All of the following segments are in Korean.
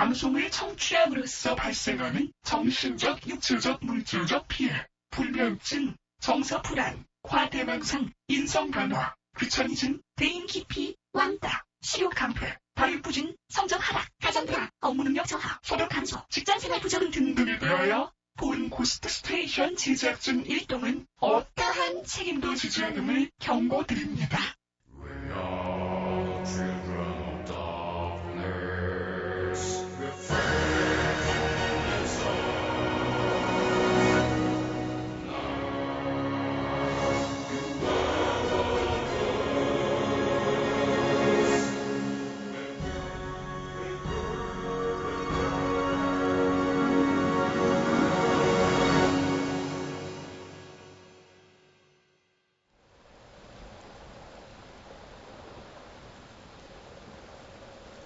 방송을 청취함으로써 발생하는 정신적, 육체적, 물질적 피해, 불면증, 정서 불안, 과대망상, 인성 변화, 귀차니즘, 대인 기피, 왕따, 식욕 감퇴, 발육 부진, 성적 하락, 가정불화, 업무 능력 저하, 소득 감소, 직장 생활 부적응 등등에 대하여 본 고스트 스테이션 제작진 일동은 어떠한 책임도 지지 않음을 경고드립니다.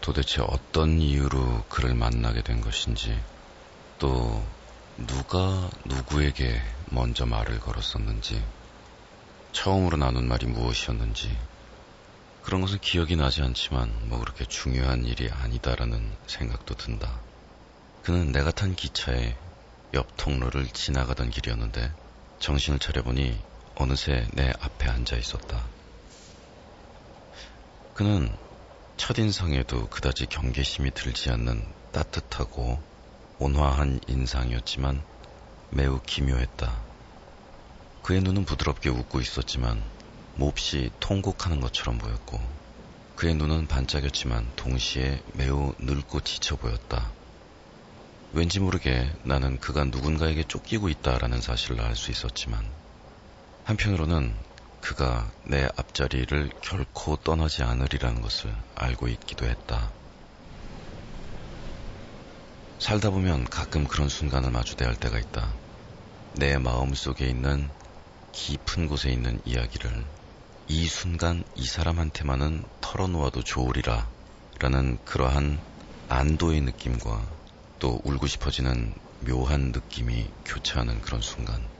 도대체 어떤 이유로 그를 만나게 된 것인지, 또 누가 누구에게 먼저 말을 걸었었는지, 처음으로 나눈 말이 무엇이었는지, 그런 것은 기억이 나지 않지만 뭐 그렇게 중요한 일이 아니다라는 생각도 든다. 그는 내가 탄 기차에 옆 통로를 지나가던 길이었는데 정신을 차려보니 어느새 내 앞에 앉아 있었다. 그는 첫인상에도 그다지 경계심이 들지 않는 따뜻하고 온화한 인상이었지만 매우 기묘했다. 그의 눈은 부드럽게 웃고 있었지만 몹시 통곡하는 것처럼 보였고 그의 눈은 반짝였지만 동시에 매우 늙고 지쳐 보였다. 왠지 모르게 나는 그가 누군가에게 쫓기고 있다라는 사실을 알 수 있었지만 한편으로는 그가 내 앞자리를 결코 떠나지 않으리라는 것을 알고 있기도 했다. 살다 보면 가끔 그런 순간을 마주대할 때가 있다. 내 마음 속에 있는 깊은 곳에 있는 이야기를 이 순간 이 사람한테만은 털어놓아도 좋으리라 라는 그러한 안도의 느낌과 또 울고 싶어지는 묘한 느낌이 교차하는 그런 순간.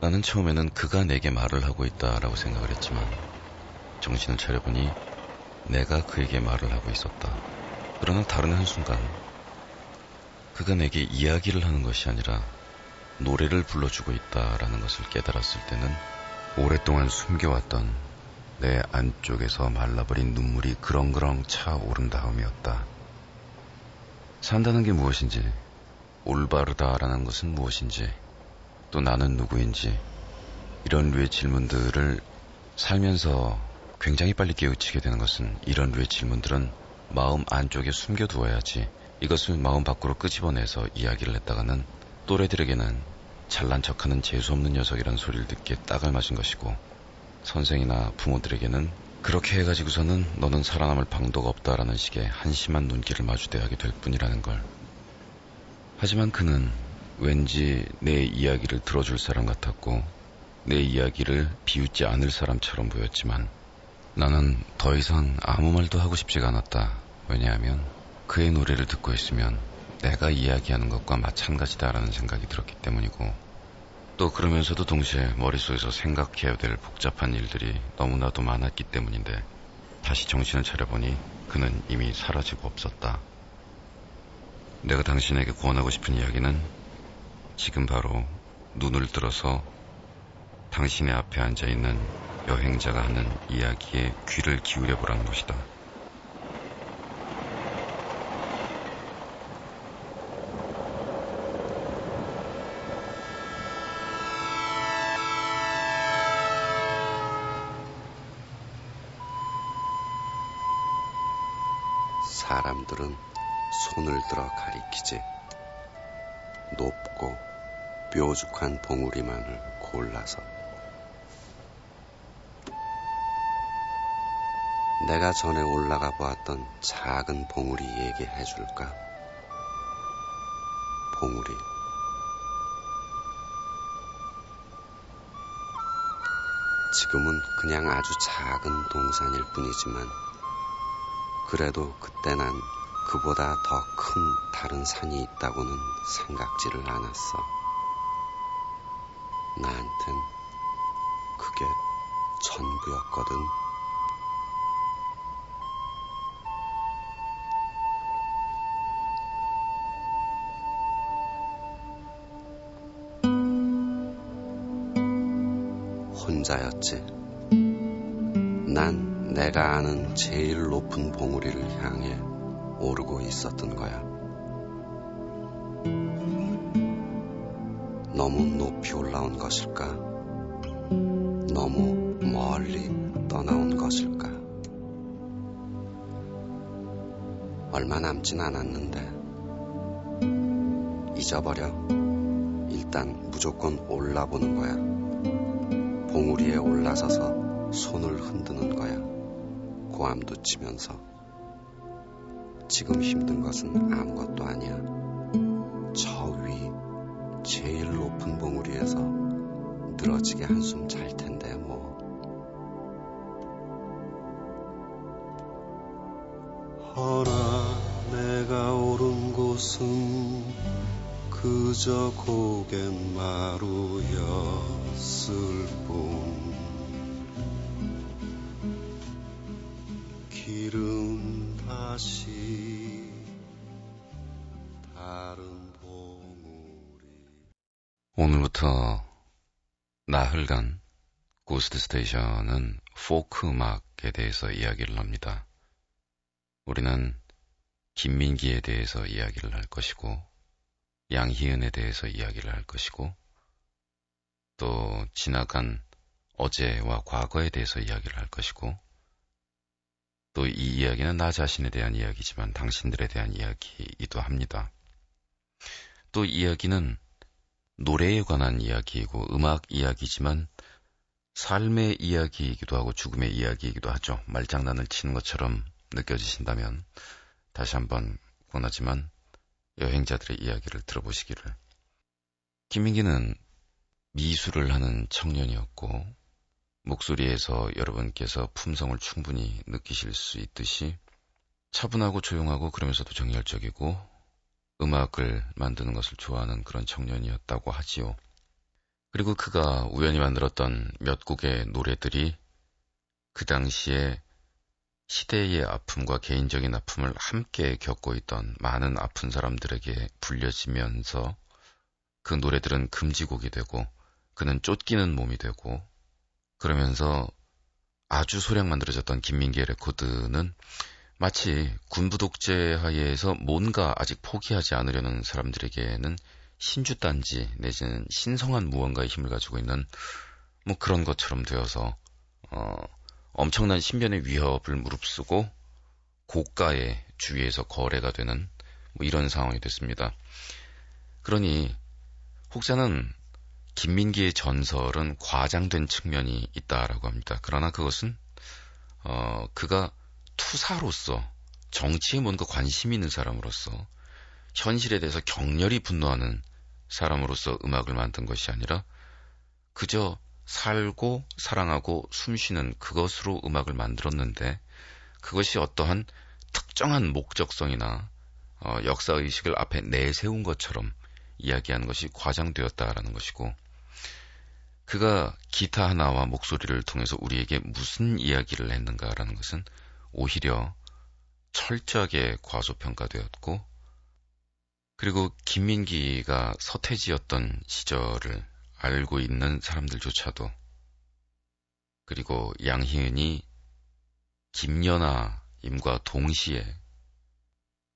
나는 처음에는 그가 내게 말을 하고 있다라고 생각을 했지만 정신을 차려보니 내가 그에게 말을 하고 있었다. 그러나 다른 한순간 그가 내게 이야기를 하는 것이 아니라 노래를 불러주고 있다라는 것을 깨달았을 때는 오랫동안 숨겨왔던 내 안쪽에서 말라버린 눈물이 그렁그렁 차오른 다음이었다. 산다는 게 무엇인지, 올바르다라는 것은 무엇인지, 또 나는 누구인지 이런 류의 질문들을 살면서 굉장히 빨리 깨우치게 되는 것은 이런 류의 질문들은 마음 안쪽에 숨겨두어야지 이것을 마음 밖으로 끄집어내서 이야기를 했다가는 또래들에게는 잘난 척하는 재수없는 녀석이란 소리를 듣기에 딱을 맞은 것이고 선생이나 부모들에게는 그렇게 해가지고서는 너는 살아남을 방도가 없다라는 식의 한심한 눈길을 마주대야 하게 될 뿐이라는 걸. 하지만 그는 왠지 내 이야기를 들어줄 사람 같았고 내 이야기를 비웃지 않을 사람처럼 보였지만 나는 더 이상 아무 말도 하고 싶지가 않았다. 왜냐하면 그의 노래를 듣고 있으면 내가 이야기하는 것과 마찬가지다라는 생각이 들었기 때문이고 또 그러면서도 동시에 머릿속에서 생각해야 될 복잡한 일들이 너무나도 많았기 때문인데 다시 정신을 차려보니 그는 이미 사라지고 없었다. 내가 당신에게 권하고 싶은 이야기는 지금 바로 눈을 들어서 당신의 앞에 앉아 있는 여행자가 하는 이야기에 귀를 기울여 보라는 것이다. 사람들은 손을 들어 가리키지. 높고 뾰족한 봉우리만을 골라서 내가 전에 올라가 보았던 작은 봉우리 얘기해 줄까? 봉우리. 지금은 그냥 아주 작은 동산일 뿐이지만, 그래도 그때 난 그보다 더 큰 다른 산이 있다고는 생각지를 않았어. 나한텐 그게 전부였거든. 혼자였지. 난 내가 아는 제일 높은 봉우리를 향해 오르고 있었던 거야. 너무 높이 올라온 것일까? 너무 멀리 떠나온 것일까? 얼마 남진 않았는데 잊어버려. 일단 무조건 올라보는 거야. 봉우리에 올라서서 손을 흔드는 거야. 고함도 치면서. 지금 힘든 것은 아무것도 아니야. 저 위, 제일 높은 봉우리에서 늘어지게 한숨 잘 텐데 뭐. 허나 내가 오른 곳은 그저 고갯마루였을 뿐 다시 다른 봉우리 오늘부터 나흘간 고스트 스테이션은 포크 음악에 대해서 이야기를 합니다. 우리는 김민기에 대해서 이야기를 할 것이고, 양희은에 대해서 이야기를 할 것이고, 또 지나간 어제와 과거에 대해서 이야기를 할 것이고, 또 이 이야기는 나 자신에 대한 이야기지만 당신들에 대한 이야기이기도 합니다. 또 이야기는 노래에 관한 이야기이고 음악 이야기지만 삶의 이야기이기도 하고 죽음의 이야기이기도 하죠. 말장난을 치는 것처럼 느껴지신다면 다시 한번 권하지만 여행자들의 이야기를 들어보시기를. 김민기는 미술을 하는 청년이었고 목소리에서 여러분께서 품성을 충분히 느끼실 수 있듯이 차분하고 조용하고 그러면서도 정열적이고 음악을 만드는 것을 좋아하는 그런 청년이었다고 하지요. 그리고 그가 우연히 만들었던 몇 곡의 노래들이 그 당시에 시대의 아픔과 개인적인 아픔을 함께 겪고 있던 많은 아픈 사람들에게 불려지면서 그 노래들은 금지곡이 되고 그는 쫓기는 몸이 되고 그러면서 아주 소량 만들어졌던 김민기의 레코드는 마치 군부 독재 하에서 뭔가 아직 포기하지 않으려는 사람들에게는 신주단지 내지는 신성한 무언가의 힘을 가지고 있는 뭐 그런 것처럼 되어서 어, 엄청난 신변의 위협을 무릅쓰고 고가의 주위에서 거래가 되는 뭐 이런 상황이 됐습니다. 그러니 혹자는 김민기의 전설은 과장된 측면이 있다라고 합니다. 그러나 그것은 어, 그가 투사로서 정치에 뭔가 관심 있는 사람으로서 현실에 대해서 격렬히 분노하는 사람으로서 음악을 만든 것이 아니라 그저 살고 사랑하고 숨쉬는 그것으로 음악을 만들었는데 그것이 어떠한 특정한 목적성이나 어, 역사 의식을 앞에 내세운 것처럼 이야기하는 것이 과장되었다라는 것이고 그가 기타 하나와 목소리를 통해서 우리에게 무슨 이야기를 했는가라는 것은 오히려 철저하게 과소평가되었고 그리고 김민기가 서태지였던 시절을 알고 있는 사람들조차도 그리고 양희은이 김연아임과 동시에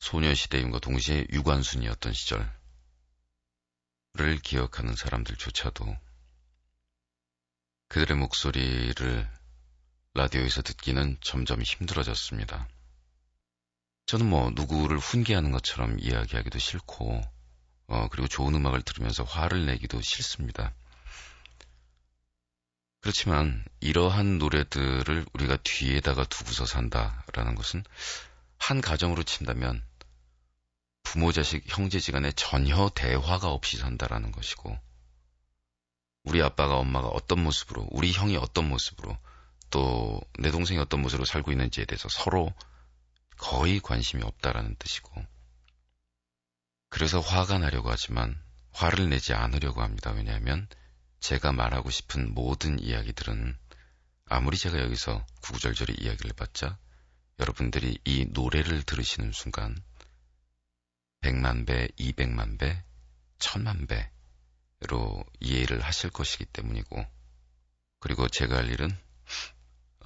소녀시대임과 동시에 유관순이었던 시절을 기억하는 사람들조차도 그들의 목소리를 라디오에서 듣기는 점점 힘들어졌습니다. 저는 뭐 누구를 훈계하는 것처럼 이야기하기도 싫고 어, 그리고 좋은 음악을 들으면서 화를 내기도 싫습니다. 그렇지만 이러한 노래들을 우리가 뒤에다가 두고서 산다라는 것은 한 가정으로 친다면 부모 자식 형제 지간에 전혀 대화가 없이 산다라는 것이고 우리 아빠가 엄마가 어떤 모습으로 우리 형이 어떤 모습으로 또 내 동생이 어떤 모습으로 살고 있는지에 대해서 서로 거의 관심이 없다라는 뜻이고 그래서 화가 나려고 하지만 화를 내지 않으려고 합니다. 왜냐하면 제가 말하고 싶은 모든 이야기들은 아무리 제가 여기서 구구절절히 이야기를 해봤자 여러분들이 이 노래를 들으시는 순간 100만 배, 200만 배, 1000만 배 로 이해를 하실 것이기 때문이고 그리고 제가 할 일은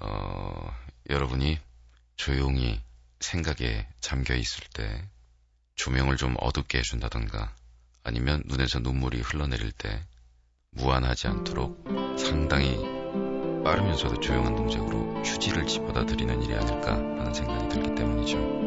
어, 여러분이 조용히 생각에 잠겨 있을 때 조명을 좀 어둡게 해준다던가 아니면 눈에서 눈물이 흘러내릴 때 무안하지 않도록 상당히 빠르면서도 조용한 동작으로 휴지를 집어다 드리는 일이 아닐까 하는 생각이 들기 때문이죠.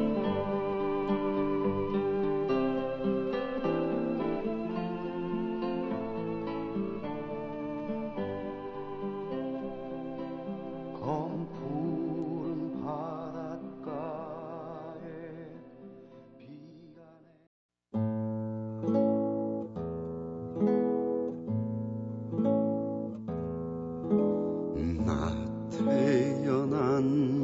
서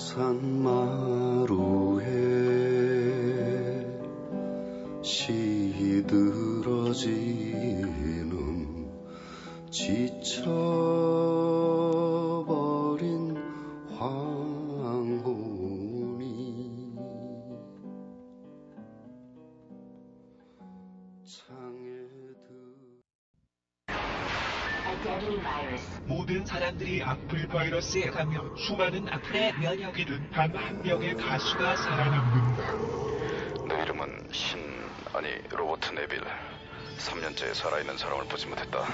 산마루 이러스에 감염 수많은 악플에 면역이 된단 한 명의 가수가 살아남는다. 내 이름은 신 아니 로버트 네빌 3년째 살아있는 사람을 보지 못했다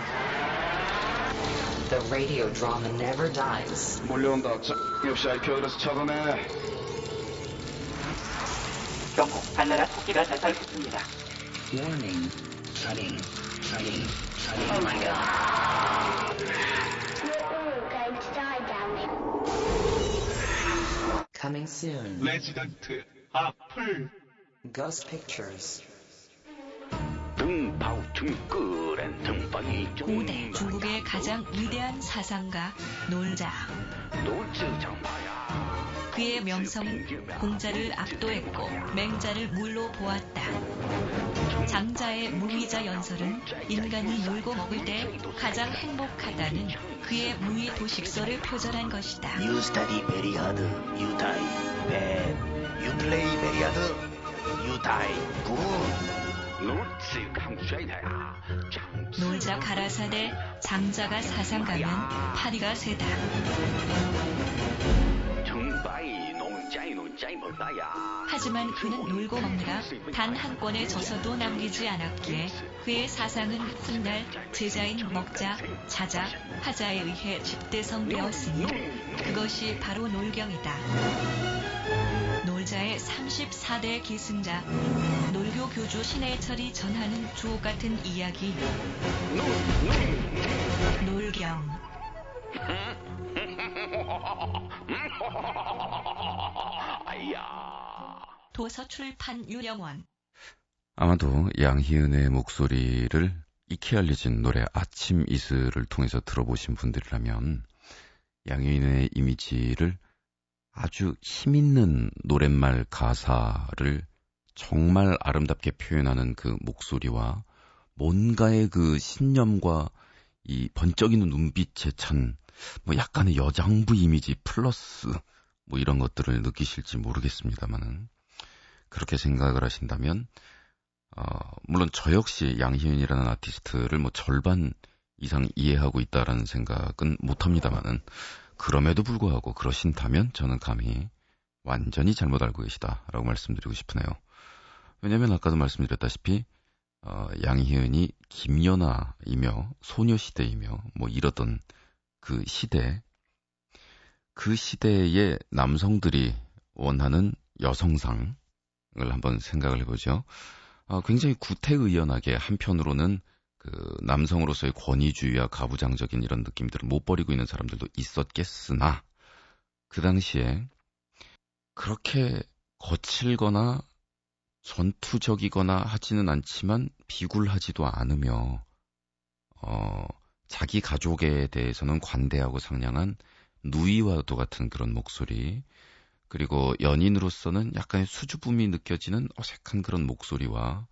The radio drama never dies. 몰려온다. 자, 역시 IPO에서 차단해. 경고, 발랄한 토끼가 나타났습니다. Warning. Shutting. Oh my god. Coming soon. 레지던트, 악플. Ghost Pictures. 고대 중국의 가장 위대한 사상가 놀자. 그의 명성은 공자를 압도했고 맹자를 물로 보았다. 장자의 무의자 연설은 인간이 놀고 먹을 때 가장 행복하다는 그의 무의 도식설을 표절한 것이다. You study very hard, you die bad. You play very hard, you die good. 놀자 가라사대 장자가 사상 가면 파리가 세다. 하지만 그는 놀고 먹느라 단 한 권의 저서도 남기지 않았기에 그의 사상은 훗날 제자인 먹자, 자자, 하자에 의해 집대성되었으니 그것이 바로 놀경이다. 놀자의 34대 기승자, 놀교 교주 신해철이 전하는 주옥 같은 이야기. 놀경. 도서 출판 유령원. 아마도 양희은의 목소리를 익히 알려진 노래 아침 이슬을 통해서 들어보신 분들이라면 양희은의 이미지를 아주 힘있는 노랫말 가사를 정말 아름답게 표현하는 그 목소리와 뭔가의 그 신념과 이 번쩍이는 눈빛에 찬 뭐 약간의 여장부 이미지 플러스 뭐 이런 것들을 느끼실지 모르겠습니다만은 그렇게 생각을 하신다면 어, 물론 저 역시 양희은이라는 아티스트를 뭐 절반 이상 이해하고 있다라는 생각은 못합니다만은 그럼에도 불구하고 그러신다면 저는 감히 완전히 잘못 알고 계시다라고 말씀드리고 싶으네요. 왜냐하면 아까도 말씀드렸다시피 어, 양희은이 김연아이며 소녀시대이며 뭐 이러던 그 시대 그 시대의 남성들이 원하는 여성상을 한번 생각을 해보죠. 어, 굉장히 구태의연하게 한편으로는 그 남성으로서의 권위주의와 가부장적인 이런 느낌들을 못 버리고 있는 사람들도 있었겠으나 그 당시에 그렇게 거칠거나 전투적이거나 하지는 않지만 비굴하지도 않으며 어, 자기 가족에 대해서는 관대하고 상냥한 누이와도 같은 그런 목소리 그리고 연인으로서는 약간의 수줍음이 느껴지는 어색한 그런 목소리와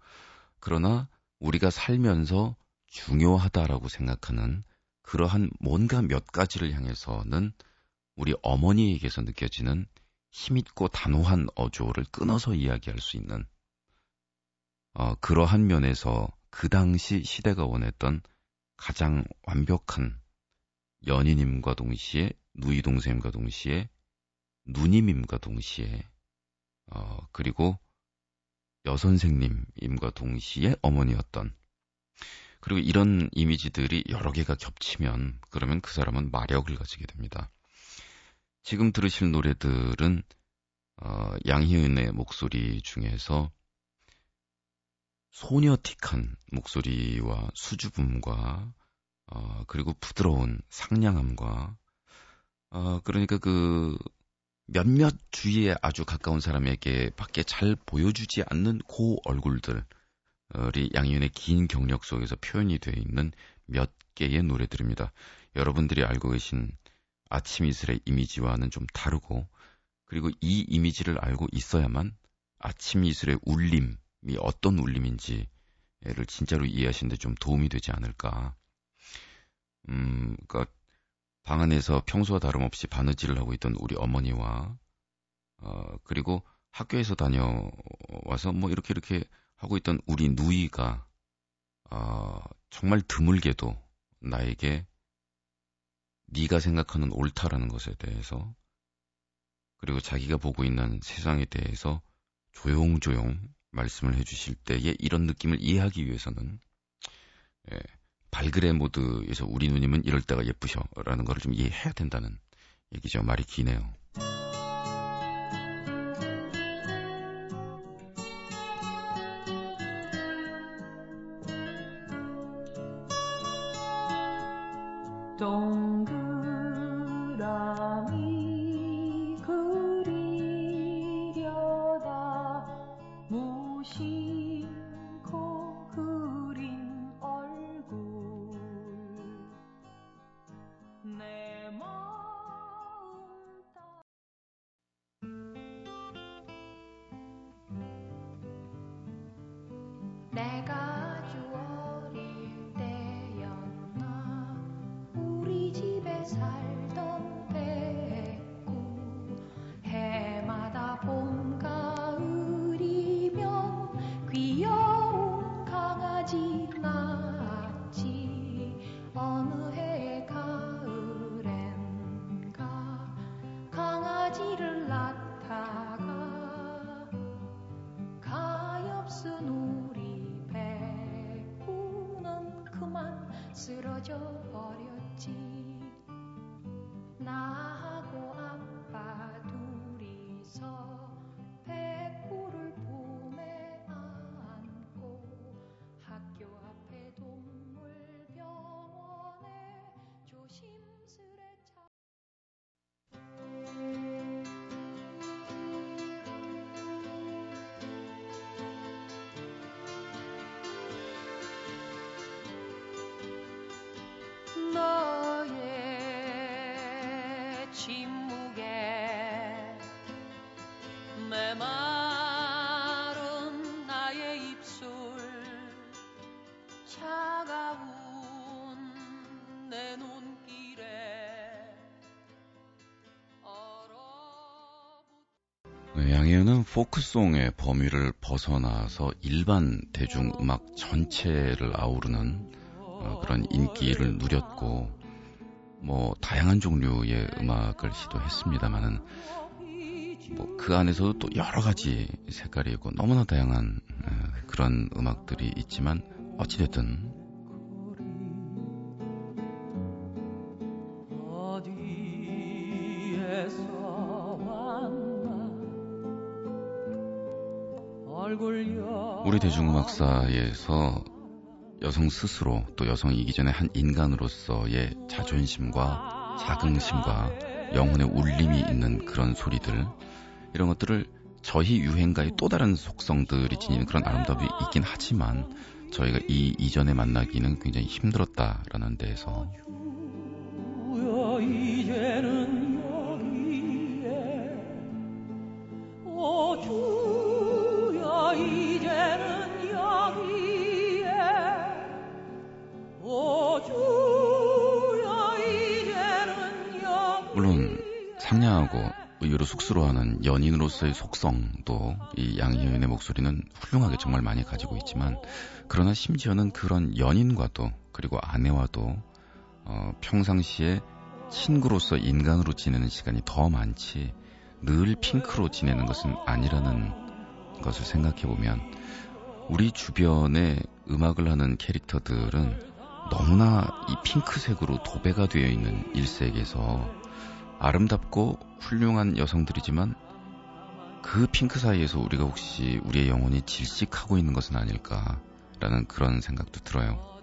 그러나 우리가 살면서 중요하다라고 생각하는 그러한 뭔가 몇 가지를 향해서는 우리 어머니에게서 느껴지는 힘있고 단호한 어조를 끊어서 이야기할 수 있는 어, 그러한 면에서 그 당시 시대가 원했던 가장 완벽한 연인임과 동시에 누이 동생과 동시에 누님임과 동시에 어, 그리고 여선생님임과 동시에 어머니였던 그리고 이런 이미지들이 여러 개가 겹치면 그러면 그 사람은 마력을 가지게 됩니다. 지금 들으실 노래들은 어, 양희은의 목소리 중에서 소녀틱한 목소리와 수줍음과 어, 그리고 부드러운 상냥함과 어, 그러니까 그 몇몇 주위에 아주 가까운 사람에게 밖에 잘 보여주지 않는 고 얼굴들 이 양희은의 긴 경력 속에서 표현이 되어 있는 몇 개의 노래들입니다. 여러분들이 알고 계신 아침 이슬의 이미지와는 좀 다르고 그리고 이 이미지를 알고 있어야만 아침 이슬의 울림이 어떤 울림인지를 진짜로 이해하시는데 좀 도움이 되지 않을까. 음, 그러니까 방 안에서 평소와 다름없이 바느질을 하고 있던 우리 어머니와 어, 그리고 학교에서 다녀와서 뭐 이렇게 이렇게 하고 있던 우리 누이가 어, 정말 드물게도 나에게 네가 생각하는 옳다라는 것에 대해서 그리고 자기가 보고 있는 세상에 대해서 조용조용 말씀을 해주실 때에 이런 느낌을 이해하기 위해서는 예, 발그레 모드에서 우리 누님은 이럴 때가 예쁘셔라는 걸좀 이해해야 된다는 얘기죠. 말이 기네요. 양희은은 포크송의 범위를 벗어나서 일반 대중음악 전체를 아우르는 어, 그런 인기를 누렸고 뭐 다양한 종류의 음악을 시도했습니다만은 뭐 그 안에서도 또 여러 가지 색깔이 있고 너무나 다양한 어, 그런 음악들이 있지만 어찌됐든 우리 대중음악사에서 여성 스스로 또 여성이기 전에 한 인간으로서의 자존심과 자긍심과 영혼의 울림이 있는 그런 소리들 이런 것들을 저희 유행가의 또 다른 속성들이 지니는 그런 아름다움이 있긴 하지만 저희가 이 이전에 만나기는 굉장히 힘들었다라는 데에서 물론 의외로 쑥스러워하는 연인으로서의 속성도 이 양희은의 목소리는 훌륭하게 정말 많이 가지고 있지만 그러나 심지어는 그런 연인과도 그리고 아내와도 어, 평상시에 친구로서 인간으로 지내는 시간이 더 많지 늘 핑크로 지내는 것은 아니라는 것을 생각해 보면 우리 주변에 음악을 하는 캐릭터들은 너무나 이 핑크색으로 도배가 되어 있는 일색에서 아름답고 훌륭한 여성들이지만 그 핑크 사이에서 우리가 혹시 우리의 영혼이 질식하고 있는 것은 아닐까라는 그런 생각도 들어요.